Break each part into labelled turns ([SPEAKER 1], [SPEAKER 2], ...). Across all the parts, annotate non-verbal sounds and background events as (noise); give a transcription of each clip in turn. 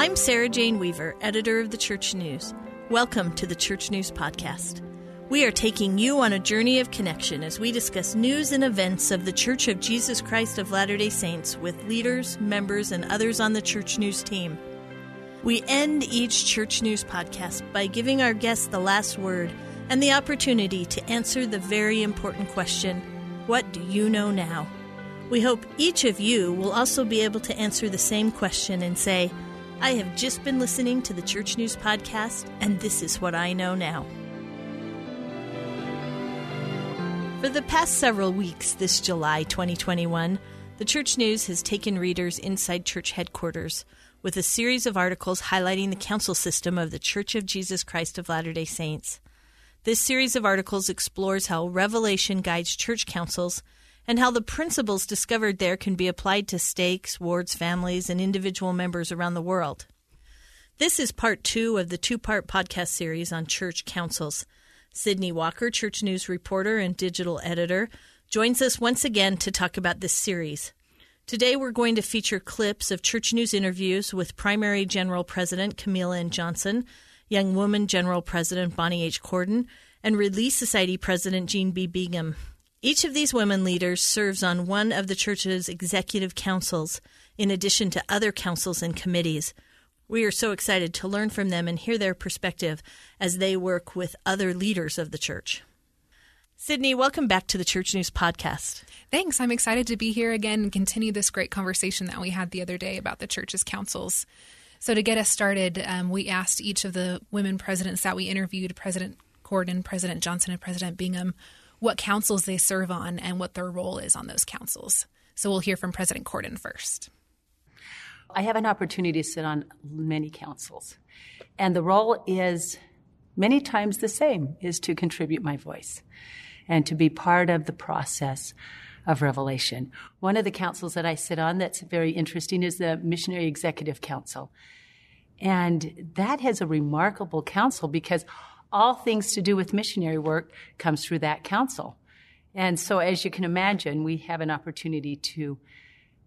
[SPEAKER 1] I'm Sarah Jane Weaver, editor of the Church News. Welcome to the Church News Podcast. We are taking you on a journey of connection as we discuss news and events of the Church of Jesus Christ of Latter day Saints with leaders, members, and others on the Church News team. We end each Church News podcast by giving our guests the last word and the opportunity to answer the very important question What do you know now? We hope each of you will also be able to answer the same question and say, I have just been listening to the Church News Podcast, and this is what I know now. For the past several weeks this July 2021, the Church News has taken readers inside church headquarters with a series of articles highlighting the council system of the Church of Jesus Christ of Latter day Saints. This series of articles explores how Revelation guides church councils and how the principles discovered there can be applied to stakes, wards, families, and individual members around the world. This is part two of the two part podcast series on church councils. Sydney Walker, Church News reporter and digital editor, joins us once again to talk about this series. Today, we're going to feature clips of Church News interviews with Primary General President Camille N. Johnson, Young Woman General President Bonnie H. Cordon, and Relief Society President Jean B. Bingham. Each of these women leaders serves on one of the church's executive councils, in addition to other councils and committees. We are so excited to learn from them and hear their perspective as they work with other leaders of the church. Sydney, welcome back to the Church News Podcast.
[SPEAKER 2] Thanks. I'm excited to be here again and continue this great conversation that we had the other day about the church's councils. So, to get us started, um, we asked each of the women presidents that we interviewed President Cordon, President Johnson, and President Bingham what councils they serve on and what their role is on those councils. So, we'll hear from President Cordon first.
[SPEAKER 3] I have an opportunity to sit on many councils, and the role is many times the same is to contribute my voice and to be part of the process of revelation. One of the councils that I sit on that's very interesting is the Missionary Executive Council. And that has a remarkable council because all things to do with missionary work comes through that council. And so as you can imagine, we have an opportunity to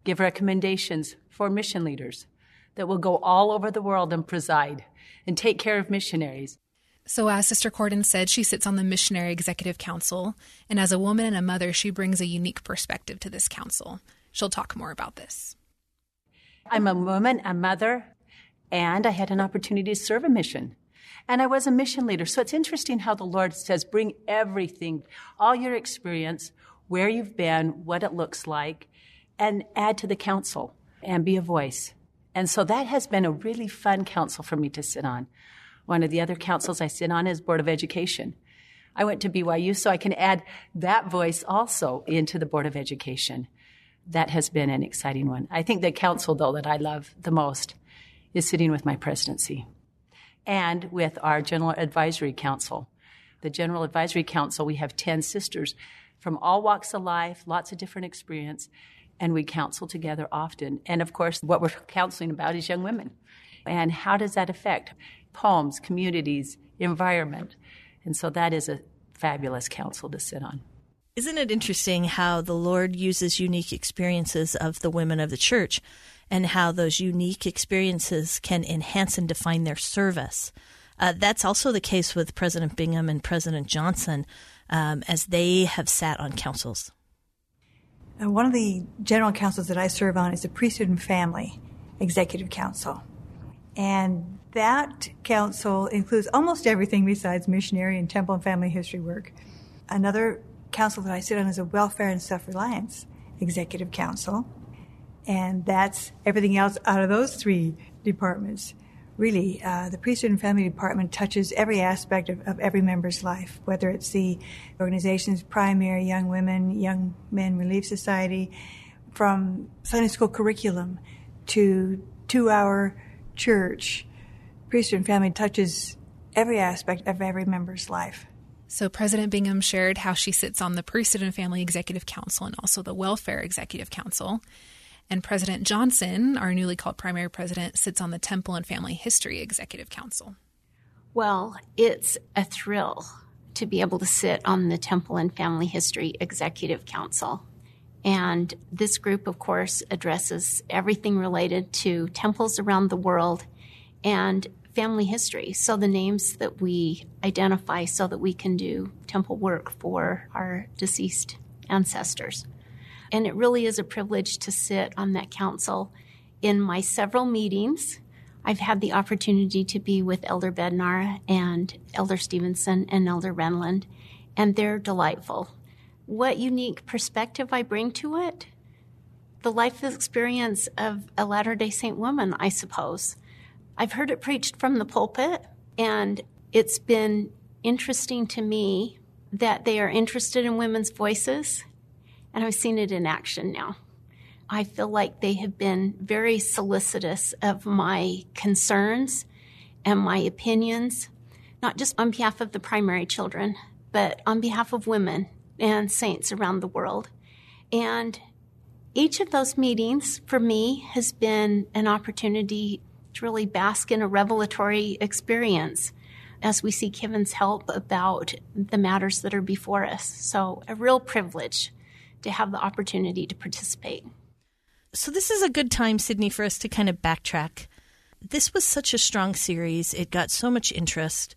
[SPEAKER 3] give recommendations for mission leaders that will go all over the world and preside and take care of missionaries.
[SPEAKER 2] So, as Sister Cordon said, she sits on the Missionary Executive Council, and as a woman and a mother, she brings a unique perspective to this council. She'll talk more about this.
[SPEAKER 3] I'm a woman, a mother, and I had an opportunity to serve a mission. And I was a mission leader. So it's interesting how the Lord says, bring everything, all your experience, where you've been, what it looks like, and add to the council and be a voice. And so that has been a really fun council for me to sit on. One of the other councils I sit on is Board of Education. I went to BYU, so I can add that voice also into the Board of Education. That has been an exciting one. I think the council, though, that I love the most is sitting with my presidency and with our General Advisory Council. The General Advisory Council, we have 10 sisters from all walks of life, lots of different experience, and we counsel together often. And of course, what we're (laughs) counseling about is young women. And how does that affect homes, communities, environment? And so that is a fabulous council to sit on.
[SPEAKER 1] Isn't it interesting how the Lord uses unique experiences of the women of the church and how those unique experiences can enhance and define their service? Uh, that's also the case with President Bingham and President Johnson um, as they have sat on councils.
[SPEAKER 4] Uh, one of the general councils that I serve on is the Priesthood and Family Executive Council. And that council includes almost everything besides missionary and temple and family history work. Another council that I sit on is a Welfare and Self Reliance Executive Council. And that's everything else out of those three departments really, uh, the priesthood and family department touches every aspect of, of, every member's life, whether it's the organization's primary young women, young men relief society, from Sunday school curriculum to two hour church. Priesthood and family touches every aspect of every member's life.
[SPEAKER 2] So, President Bingham shared how she sits on the Priesthood and Family Executive Council and also the Welfare Executive Council. And President Johnson, our newly called primary president, sits on the Temple and Family History Executive Council.
[SPEAKER 5] Well, it's a thrill to be able to sit on the Temple and Family History Executive Council. And this group, of course, addresses everything related to temples around the world and family history. So the names that we identify so that we can do temple work for our deceased ancestors. And it really is a privilege to sit on that council. In my several meetings, I've had the opportunity to be with Elder Bednar and Elder Stevenson and Elder Renlund, and they're delightful. What unique perspective I bring to it? The life experience of a Latter day Saint woman, I suppose. I've heard it preached from the pulpit, and it's been interesting to me that they are interested in women's voices, and I've seen it in action now. I feel like they have been very solicitous of my concerns and my opinions, not just on behalf of the primary children, but on behalf of women and saints around the world. And each of those meetings for me has been an opportunity to really bask in a revelatory experience as we seek heaven's help about the matters that are before us. So, a real privilege to have the opportunity to participate.
[SPEAKER 1] So, this is a good time, Sydney, for us to kind of backtrack. This was such a strong series, it got so much interest.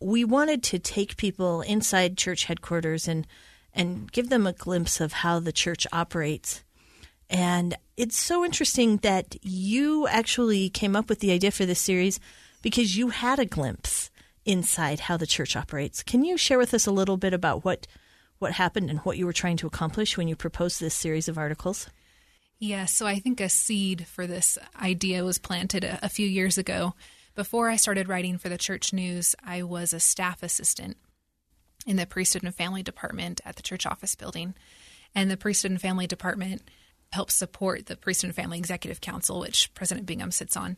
[SPEAKER 1] We wanted to take people inside church headquarters and, and give them a glimpse of how the church operates. And it's so interesting that you actually came up with the idea for this series because you had a glimpse inside how the church operates. Can you share with us a little bit about what what happened and what you were trying to accomplish when you proposed this series of articles?
[SPEAKER 2] Yeah, so I think a seed for this idea was planted a, a few years ago. Before I started writing for the church news, I was a staff assistant in the priesthood and family department at the church office building. And the priesthood and family department helps support the Priesthood and Family Executive Council, which President Bingham sits on.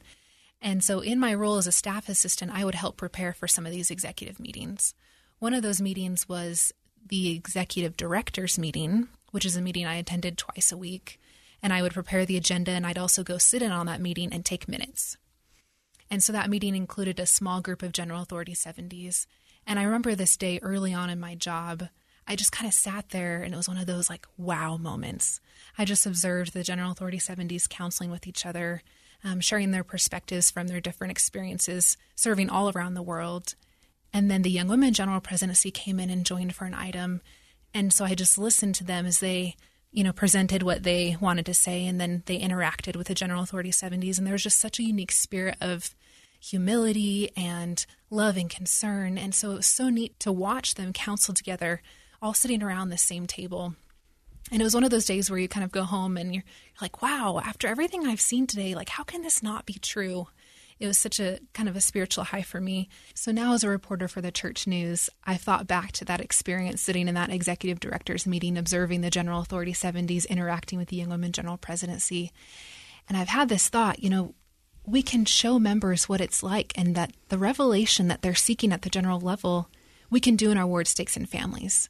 [SPEAKER 2] And so, in my role as a staff assistant, I would help prepare for some of these executive meetings. One of those meetings was the executive directors meeting, which is a meeting I attended twice a week. And I would prepare the agenda, and I'd also go sit in on that meeting and take minutes. And so that meeting included a small group of General Authority 70s. And I remember this day early on in my job, I just kind of sat there and it was one of those like wow moments. I just observed the General Authority 70s counseling with each other, um, sharing their perspectives from their different experiences, serving all around the world. And then the Young Women General Presidency came in and joined for an item. And so I just listened to them as they, you know, presented what they wanted to say. And then they interacted with the General Authority 70s. And there was just such a unique spirit of humility and love and concern. And so it was so neat to watch them counsel together all sitting around the same table. And it was one of those days where you kind of go home and you're, like, wow, after everything I've seen today, like, how can this not be true? It was such a kind of a spiritual high for me. So now, as a reporter for the church news, I thought back to that experience sitting in that executive directors meeting, observing the General Authority 70s interacting with the Young Women General Presidency. And I've had this thought, you know, we can show members what it's like and that the revelation that they're seeking at the general level, we can do in our ward stakes and families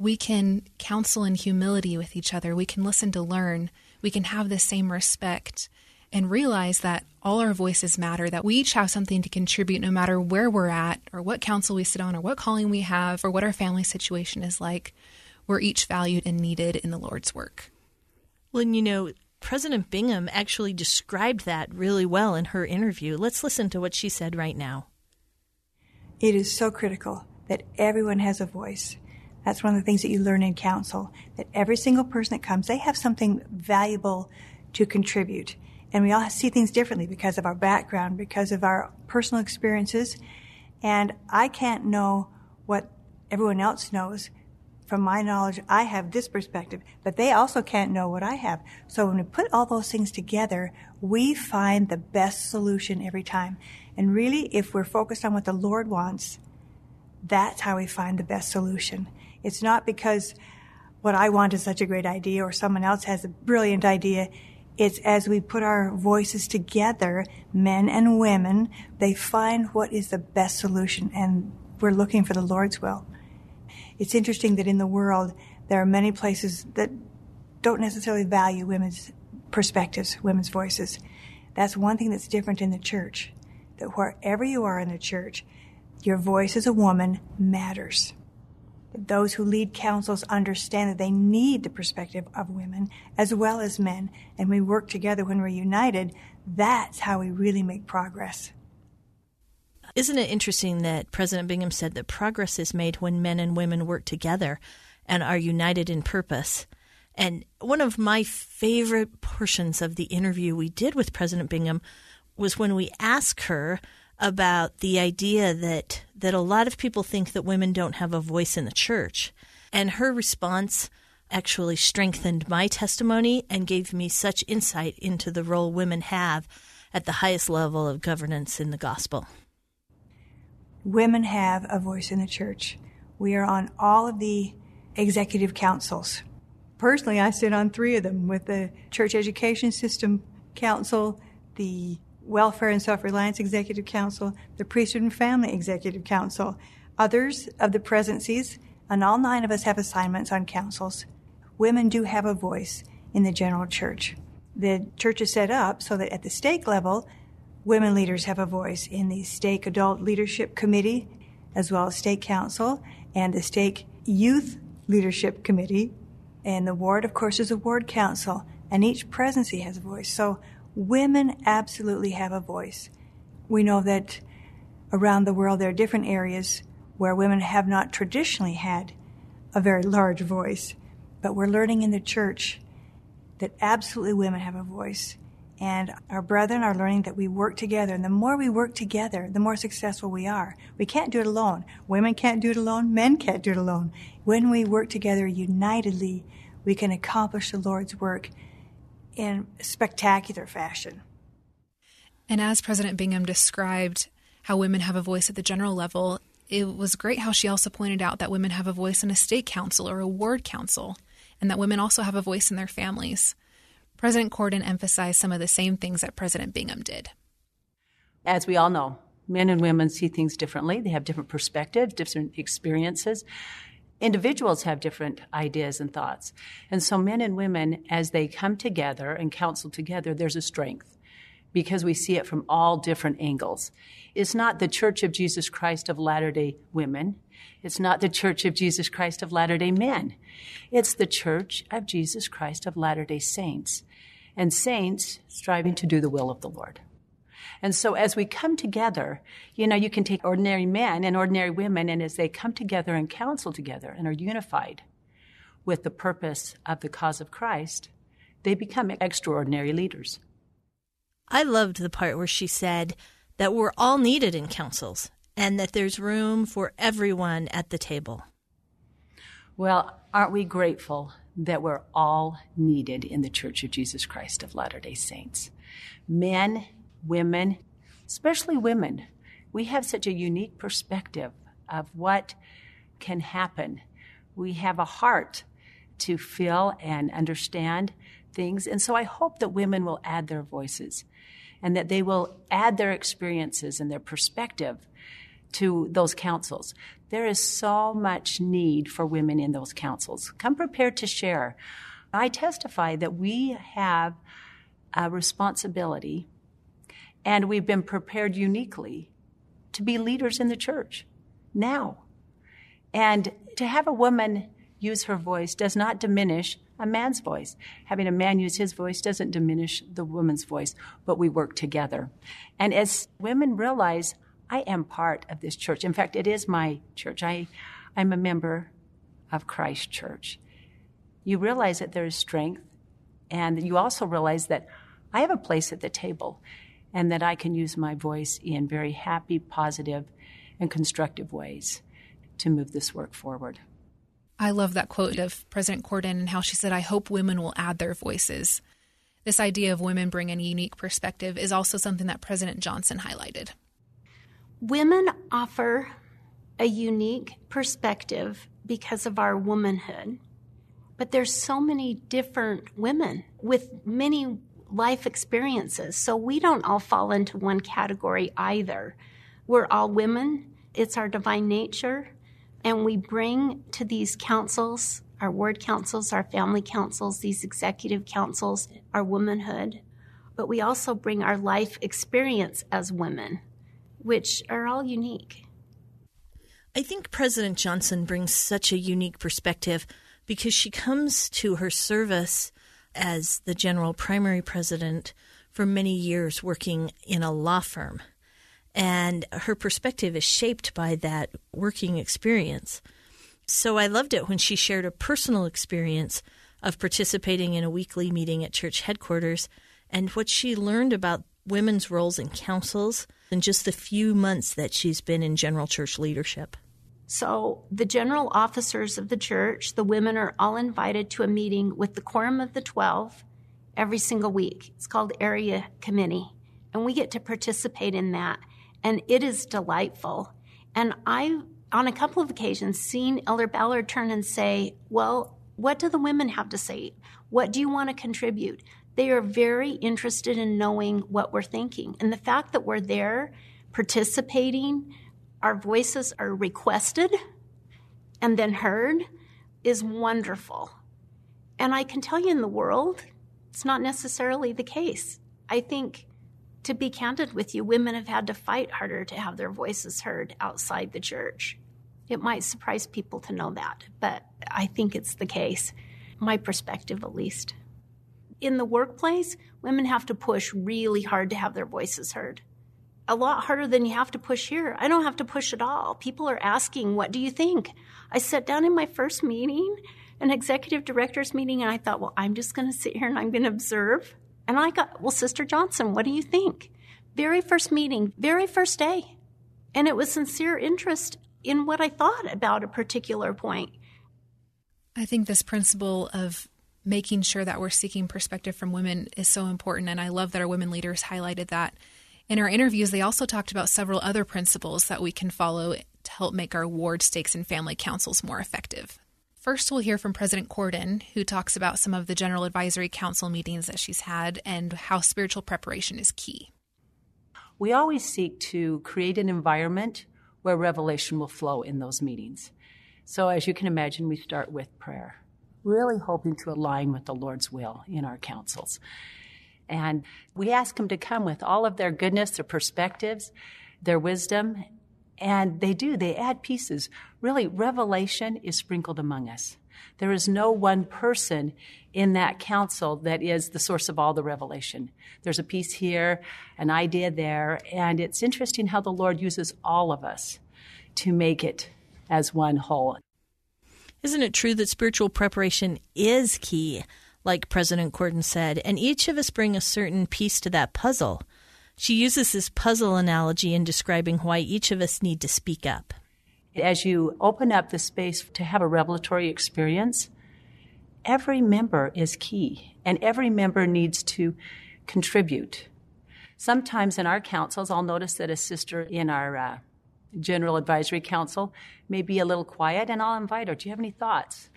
[SPEAKER 2] we can counsel in humility with each other. We can listen to learn. We can have the same respect and realize that all our voices matter, that we each have something to contribute no matter where we're at or what council we sit on or what calling we have or what our family situation is like. We're each valued and needed in the Lord's work.
[SPEAKER 1] Well, and you know, President Bingham actually described that really well in her interview. Let's listen to what she said right now.
[SPEAKER 4] It is so critical that everyone has a voice that's one of the things that you learn in council, that every single person that comes, they have something valuable to contribute. And we all see things differently because of our background, because of our personal experiences. And I can't know what everyone else knows. From my knowledge, I have this perspective, but they also can't know what I have. So when we put all those things together, we find the best solution every time. And really, if we're focused on what the Lord wants, that's how we find the best solution. It's not because what I want is such a great idea or someone else has a brilliant idea. It's as we put our voices together, men and women, they find what is the best solution and we're looking for the Lord's will. It's interesting that in the world, there are many places that don't necessarily value women's perspectives, women's voices. That's one thing that's different in the church. That wherever you are in the church, your voice as a woman matters those who lead councils understand that they need the perspective of women as well as men, and we work together when we're united. That's how we really make progress.
[SPEAKER 1] Isn't it interesting that President Bingham said that progress is made when men and women work together and are united in purpose? And one of my favorite portions of the interview we did with President Bingham was when we asked her about the idea that that a lot of people think that women don't have a voice in the church. And her response actually strengthened my testimony and gave me such insight into the role women have at the highest level of governance in the gospel.
[SPEAKER 4] Women have a voice in the church. We are on all of the executive councils. Personally, I sit on three of them with the Church Education System Council, the Welfare and Self Reliance Executive Council, the Priesthood and Family Executive Council. Others of the presidencies, and all nine of us have assignments on councils. Women do have a voice in the general church. The church is set up so that at the stake level, women leaders have a voice in the Stake Adult Leadership Committee, as well as Stake Council, and the Stake Youth Leadership Committee. And the ward, of course, is a ward council, and each presidency has a voice. So women absolutely have a voice. We know that around the world there are different areas where women have not traditionally had a very large voice, but we're learning in the church that absolutely women have a voice and our brethren are learning that we work together. And the more we work together, the more successful we are. We can't do it alone. Women can't do it alone. Men can't do it alone. When we work together unitedly, we can accomplish the Lord's work in spectacular fashion.
[SPEAKER 2] And as President Bingham described how women have a voice at the general level, it was great how she also pointed out that women have a voice in a stake council or a ward council, and that women also have a voice in their families. President Cordon emphasized some of the same things that President Bingham did.
[SPEAKER 3] As we all know, men and women see things differently. They have different perspectives, different experiences. Individuals have different ideas and thoughts. And so, men and women, as they come together and counsel together, there's a strength because we see it from all different angles. It's not the Church of Jesus Christ of Latter day Women. It's not the Church of Jesus Christ of Latter day Men. It's the Church of Jesus Christ of Latter day Saints and saints striving to do the will of the Lord. And so as we come together, you know, you can take ordinary men and ordinary women, and as they come together and counsel together and are unified with the purpose of the cause of Christ, they become extraordinary leaders.
[SPEAKER 1] I loved the part where she said that we're all needed in councils and that there's room for everyone at the table.
[SPEAKER 3] Well, aren't we grateful that we're all needed in the Church of Jesus Christ of Latter day Saints. Men, women, especially women, we have such a unique perspective of what can happen. We have a heart to feel and understand things. And so I hope that women will add their voices and that they will add their experiences and their perspective to those councils. There is so much need for women in those councils. Come prepared to share. I testify that we have a responsibility and we've been prepared uniquely to be leaders in the church now. And to have a woman use her voice does not diminish a man's voice. Having a man use his voice doesn't diminish the woman's voice, but we work together. And as women realize, I am part of this church. In fact, it is my church. I, I'm a member of Christ Church. You realize that there is strength, and you also realize that I have a place at the table and that I can use my voice in very happy, positive, and constructive ways to move this work forward.
[SPEAKER 2] I love that quote of President Cordon and how she said, I hope women will add their voices. This idea of women bringing a unique perspective is also something that President Johnson highlighted.
[SPEAKER 5] Women offer a unique perspective because of our womanhood. But there's so many different women with many life experiences. So we don't all fall into one category either. We're all women. It's our divine nature. And we bring to these councils, our ward councils, our family councils, these executive councils, our womanhood. But we also bring our life experience as women which are all unique.
[SPEAKER 1] I think President Johnson brings such a unique perspective because she comes to her service as the general primary president for many years working in a law firm. and her perspective is shaped by that working experience. So I loved it when she shared a personal experience of participating in a weekly meeting at church headquarters and what she learned about women's roles in councils in just the few months that she's been in general church leadership.
[SPEAKER 5] So, the general officers of the church, the women are all invited to a meeting with the Quorum of the Twelve every single week. It's called Area Committee. And we get to participate in that. And it is delightful. And I've, on a couple of occasions, seen Elder Ballard turn and say, Well, what do the women have to say? What do you want to contribute? They are very interested in knowing what we're thinking. And the fact that we're there participating, our voices are requested and then heard is wonderful. And I can tell you in the world, it's not necessarily the case. I think, to be candid with you, women have had to fight harder to have their voices heard outside the church. It might surprise people to know that, but I think it's the case, my perspective at least. In the workplace, women have to push really hard to have their voices heard. A lot harder than you have to push here. I don't have to push at all. People are asking, What do you think? I sat down in my first meeting, an executive director's meeting, and I thought, Well, I'm just going to sit here and I'm going to observe. And I got, Well, Sister Johnson, what do you think? Very first meeting, very first day. And it was sincere interest in what I thought about a particular point.
[SPEAKER 2] I think this principle of making sure that we're seeking perspective from women is so important. And I love that our women leaders highlighted that. In our interviews, they also talked about several other principles that we can follow to help make our ward stakes and family councils more effective. First, we'll hear from President Cordon, who talks about some of the General Advisory Council meetings that she's had and how spiritual preparation is key.
[SPEAKER 3] We always seek to create an environment where revelation will flow in those meetings. So, as you can imagine, we start with prayer, really hoping to align with the Lord's will in our councils. And we ask them to come with all of their goodness, their perspectives, their wisdom, and they do, they add pieces. Really, revelation is sprinkled among us. There is no one person in that council that is the source of all the revelation. There's a piece here, an idea there, and it's interesting how the Lord uses all of us to make it as one whole.
[SPEAKER 1] Isn't it true that spiritual preparation is key, like President Cordon said, and each of us bring a certain piece to that puzzle? She uses this puzzle analogy in describing why each of us need to speak up.
[SPEAKER 3] As you open up the space to have a revelatory experience, every member is key and every member needs to contribute. Sometimes in our councils, I'll notice that a sister in our uh, General Advisory Council may be a little quiet, and I'll invite her. Do you have any thoughts?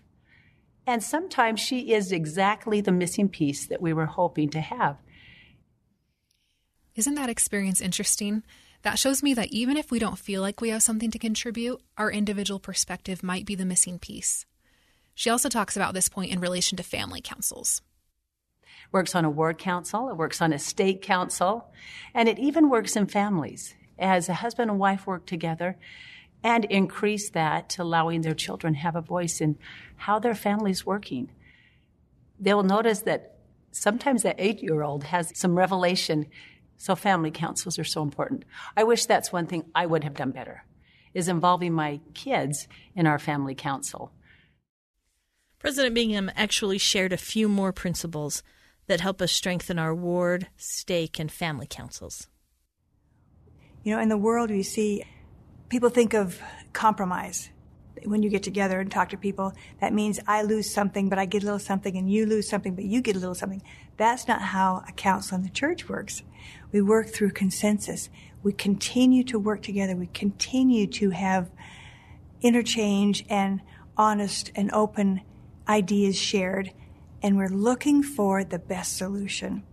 [SPEAKER 3] And sometimes she is exactly the missing piece that we were hoping to have.
[SPEAKER 2] Isn't that experience interesting? That shows me that even if we don't feel like we have something to contribute, our individual perspective might be the missing piece. She also talks about this point in relation to family councils.
[SPEAKER 3] Works on a ward council, it works on a stake council, and it even works in families as a husband and wife work together and increase that to allowing their children have a voice in how their family's working. They will notice that sometimes that eight year old has some revelation so family councils are so important. I wish that's one thing I would have done better, is involving my kids in our family council.
[SPEAKER 1] President Bingham actually shared a few more principles that help us strengthen our ward, stake, and family councils.
[SPEAKER 4] You know, in the world, we see people think of compromise. When you get together and talk to people, that means I lose something, but I get a little something, and you lose something, but you get a little something. That's not how a council in the church works. We work through consensus. We continue to work together. We continue to have interchange and honest and open ideas shared. And we're looking for the best solution.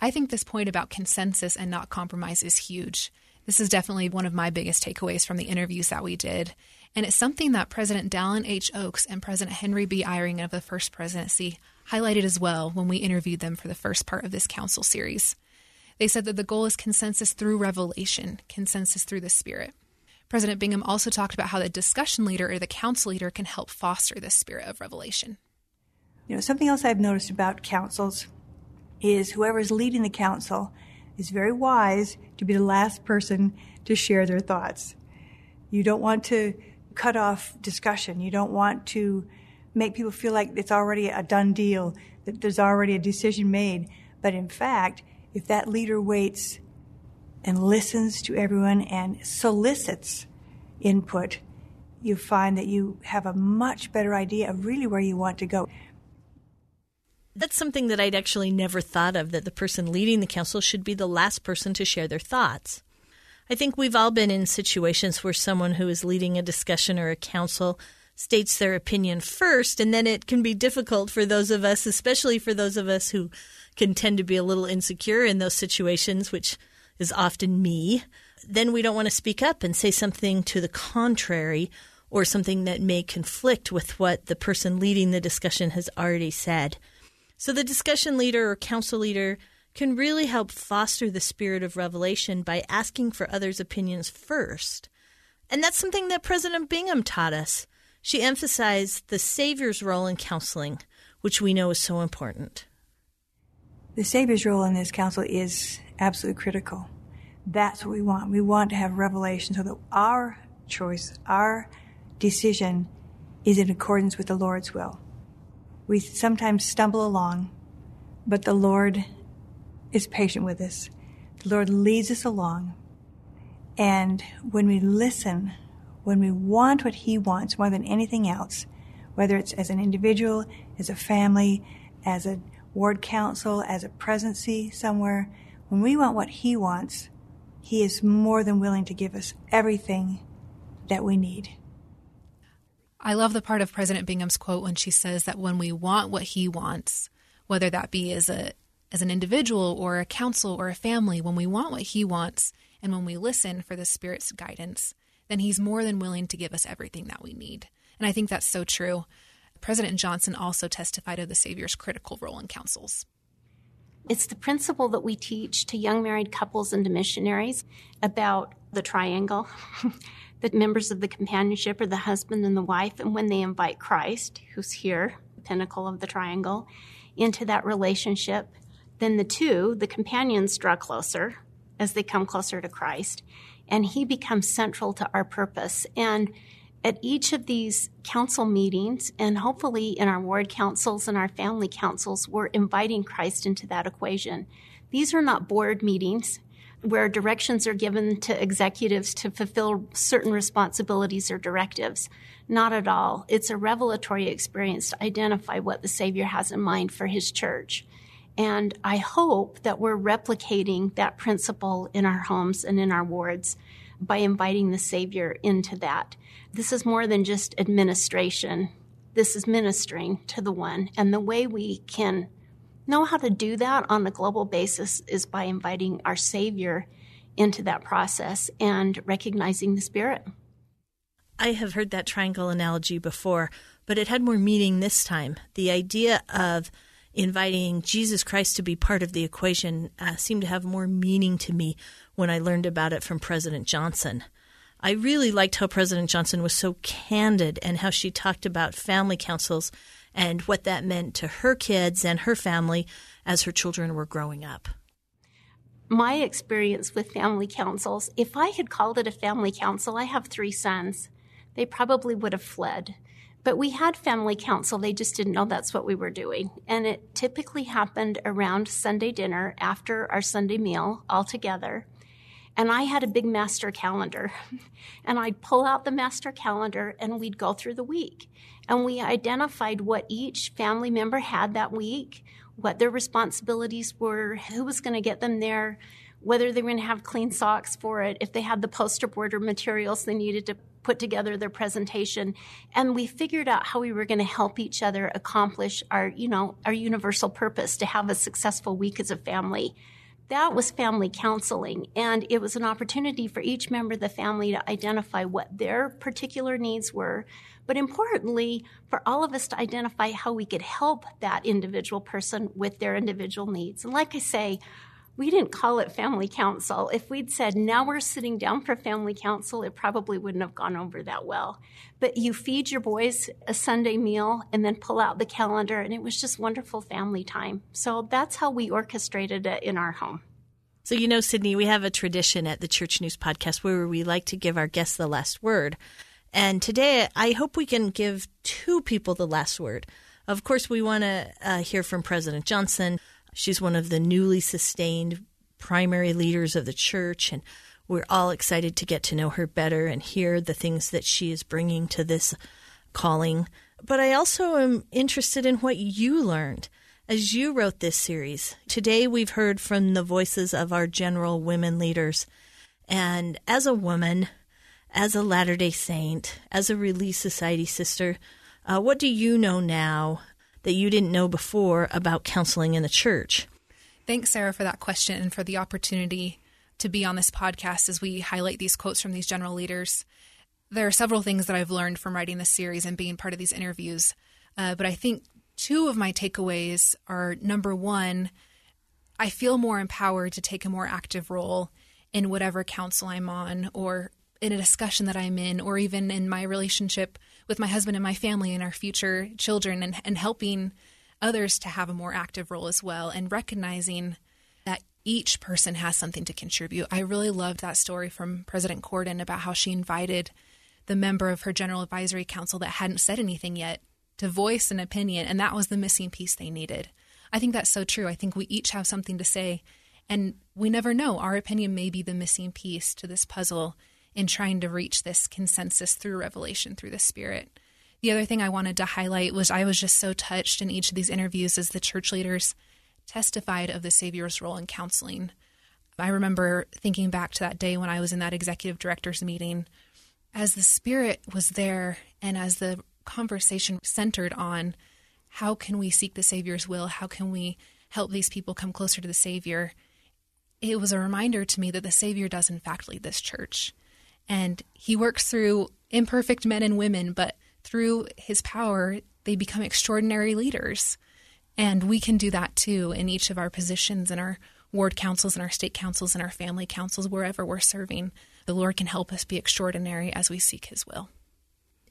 [SPEAKER 2] I think this point about consensus and not compromise is huge. This is definitely one of my biggest takeaways from the interviews that we did. And it's something that President Dallin H. Oaks and President Henry B. Eyring of the First Presidency highlighted as well when we interviewed them for the first part of this council series. They said that the goal is consensus through revelation, consensus through the Spirit. President Bingham also talked about how the discussion leader or the council leader can help foster this spirit of revelation.
[SPEAKER 4] You know, something else I've noticed about councils is whoever's leading the council, it's very wise to be the last person to share their thoughts. You don't want to cut off discussion. You don't want to make people feel like it's already a done deal, that there's already a decision made. But in fact, if that leader waits and listens to everyone and solicits input, you find that you have a much better idea of really where you want to go.
[SPEAKER 1] That's something that I'd actually never thought of that the person leading the council should be the last person to share their thoughts. I think we've all been in situations where someone who is leading a discussion or a council states their opinion first, and then it can be difficult for those of us, especially for those of us who can tend to be a little insecure in those situations, which is often me. Then we don't want to speak up and say something to the contrary or something that may conflict with what the person leading the discussion has already said. So the discussion leader or council leader can really help foster the spirit of revelation by asking for others' opinions first. And that's something that President Bingham taught us. She emphasized the Savior's role in counseling, which we know is so important.
[SPEAKER 4] The Savior's role in this council is absolutely critical. That's what we want. We want to have revelation so that our choice, our decision is in accordance with the Lord's will. We sometimes stumble along, but the Lord is patient with us. The Lord leads us along. And when we listen, when we want what He wants more than anything else, whether it's as an individual, as a family, as a ward council, as a presidency somewhere, when we want what He wants, He is more than willing to give us everything that we need.
[SPEAKER 2] I love the part of President Bingham's quote when she says that when we want what He wants, whether that be as a as an individual or a council or a family, when we want what He wants and when we listen for the Spirit's guidance, then He's more than willing to give us everything that we need. And I think that's so true. President Johnson also testified of the Savior's critical role in councils.
[SPEAKER 5] It's the principle that we teach to young married couples and to missionaries about the triangle. (laughs) the members of the companionship are the husband and the wife, and when they invite Christ, who's here, the pinnacle of the triangle, into that relationship, then the two, the companions, draw closer as they come closer to Christ, and he becomes central to our purpose. And at each of these council meetings, and hopefully in our ward councils and our family councils, we're inviting Christ into that equation. These are not board meetings where directions are given to executives to fulfill certain responsibilities or directives. Not at all. It's a revelatory experience to identify what the Savior has in mind for His church. And I hope that we're replicating that principle in our homes and in our wards by inviting the Savior into that. This is more than just administration. This is ministering to the one. And the way we can know how to do that on a global basis is by inviting our Savior into that process and recognizing the Spirit.
[SPEAKER 1] I have heard that triangle analogy before, but it had more meaning this time. The idea of inviting Jesus Christ to be part of the equation uh, seemed to have more meaning to me when I learned about it from President Johnson. I really liked how President Johnson was so candid and how she talked about family councils and what that meant to her kids and her family as her children were growing up.
[SPEAKER 5] My experience with family councils, if I had called it a family council, I have three sons, they probably would have fled but we had family council. They just didn't know that's what we were doing. And it typically happened around Sunday dinner after our Sunday meal all together. And I had a big master calendar. (laughs) and I'd pull out the master calendar and we'd go through the week. And we identified what each family member had that week, what their responsibilities were, who was going to get them there, whether they were going to have clean socks for it, if they had the poster board or materials they needed to put together their presentation and we figured out how we were going to help each other accomplish our you know our universal purpose to have a successful week as a family that was family counseling and it was an opportunity for each member of the family to identify what their particular needs were but importantly for all of us to identify how we could help that individual person with their individual needs. And like i say we didn't call it family council. If we'd said, now we're sitting down for family council, it probably wouldn't have gone over that well. But you feed your boys a Sunday meal and then pull out the calendar, and it was just wonderful family time. So that's how we orchestrated it in our home.
[SPEAKER 1] So, you know, Sydney, we have a tradition at the Church News Podcast where we like to give our guests the last word. And today, I hope we can give two people the last word. Of course, we want to uh, hear from President Johnson. She's one of the newly sustained primary leaders of the church, and we're all excited to get to know her better and hear the things that she is bringing to this calling. But I also am interested in what you learned as you wrote this series. Today, we've heard from the voices of our general women leaders. And as a woman, as a Latter day Saint, as a Relief Society sister, uh, what do you know now that you didn't know before about counseling in the church?
[SPEAKER 2] Thanks, Sarah, for that question and for the opportunity to be on this podcast as we highlight these quotes from these general leaders. There are several things that I've learned from writing this series and being part of these interviews, uh, but I think two of my takeaways are number one, I feel more empowered to take a more active role in whatever council I'm on or in a discussion that I'm in, or even in my relationship with my husband and my family and our future children, and, and helping others to have a more active role as well, and recognizing that each person has something to contribute. I really loved that story from President Cordon about how she invited the member of her General Advisory Council that hadn't said anything yet to voice an opinion, and that was the missing piece they needed. I think that's so true. I think we each have something to say, and we never know. Our opinion may be the missing piece to this puzzle in trying to reach this consensus through revelation through the Spirit. The other thing I wanted to highlight was I was just so touched in each of these interviews as the church leaders testified of the Savior's role in counseling. I remember thinking back to that day when I was in that executive director's meeting, as the Spirit was there and as the conversation centered on how can we seek the Savior's will? How can we help these people come closer to the Savior? It was a reminder to me that the Savior does, in fact, lead this church. And he works through imperfect men and women, but through his power, they become extraordinary leaders. And we can do that too in each of our positions in our ward councils and our stake councils and our family councils, wherever we're serving. The Lord can help us be extraordinary as we seek his will.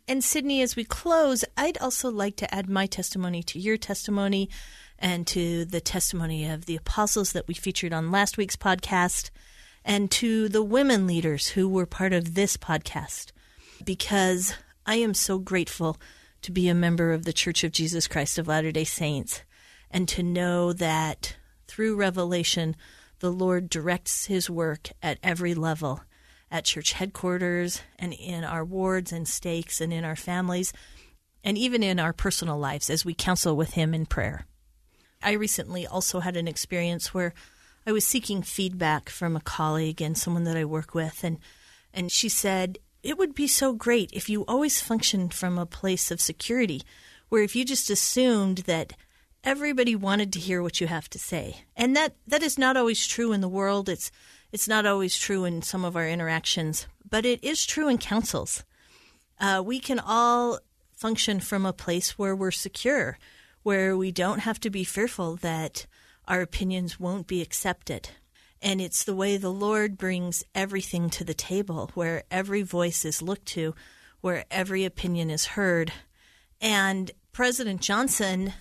[SPEAKER 1] And Sydney, as we close, I'd also like to add my testimony to your testimony and to the testimony of the apostles that we featured on last week's podcast and to the women leaders who were part of this podcast because I am so grateful to be a member of the Church of Jesus Christ of Latter day Saints and to know that through revelation, the Lord directs his work at every level at church headquarters and in our wards and stakes and in our families and even in our personal lives as we counsel with him in prayer. I recently also had an experience where I was seeking feedback from a colleague and someone that I work with, and and she said it would be so great if you always functioned from a place of security, where if you just assumed that everybody wanted to hear what you have to say, and that that is not always true in the world. It's it's not always true in some of our interactions, but it is true in councils. Uh, we can all function from a place where we're secure, where we don't have to be fearful that our opinions won't be accepted. And it's the way the Lord brings everything to the table, where every voice is looked to, where every opinion is heard. And President Johnson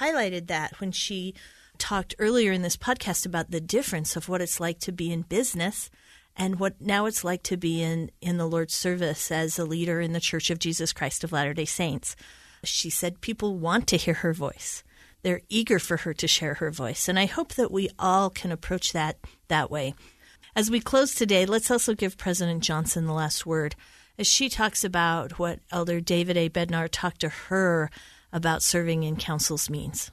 [SPEAKER 1] highlighted that when she talked earlier in this podcast about the difference of what it's like to be in business and what now it's like to be in, in the Lord's service as a leader in the Church of Jesus Christ of Latter day Saints. She said people want to hear her voice they're eager for her to share her voice. And I hope that we all can approach that that way. As we close today, let's also give President Johnson the last word as she talks about what Elder David A. Bednar talked to her about serving in councils means.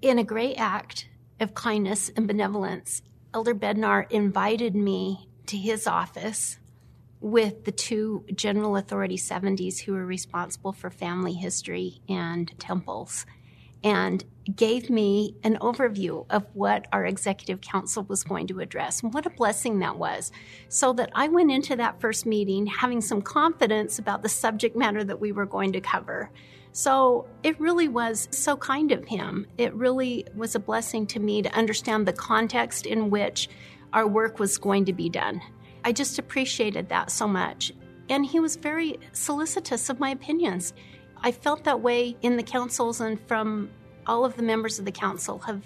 [SPEAKER 5] In a great act of kindness and benevolence, Elder Bednar invited me to his office with the two General Authority 70s who were responsible for family history and temples and gave me an overview of what our executive council was going to address. And what a blessing that was. So that I went into that first meeting having some confidence about the subject matter that we were going to cover. So it really was so kind of him. It really was a blessing to me to understand the context in which our work was going to be done. I just appreciated that so much. And he was very solicitous of my opinions. I felt that way in the councils and from all of the members of the council have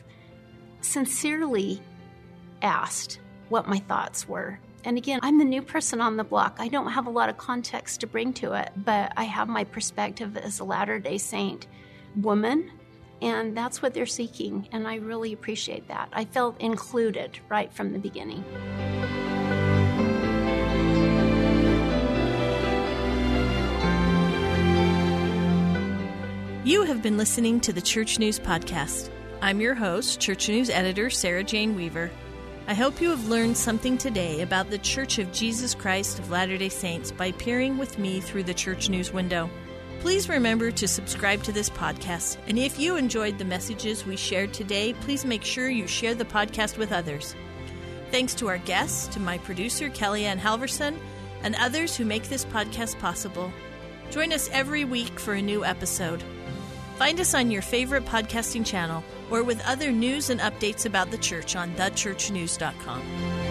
[SPEAKER 5] sincerely asked what my thoughts were. And again, I'm the new person on the block. I don't have a lot of context to bring to it, but I have my perspective as a Latter day Saint woman, and that's what they're seeking. And I really appreciate that. I felt included right from the beginning.
[SPEAKER 1] You have been listening to the Church News Podcast. I'm your host, Church News editor Sarah Jane Weaver. I hope you have learned something today about the Church of Jesus Christ of Latter day Saints by peering with me through the Church News window. Please remember to subscribe to this podcast, and if you enjoyed the messages we shared today, please make sure you share the podcast with others. Thanks to our guests, to my producer, KellieAnn Halverson, and others who make this podcast possible. Join us every week for a new episode. Find us on your favorite podcasting channel or with other news and updates about the church on thechurchnews.com.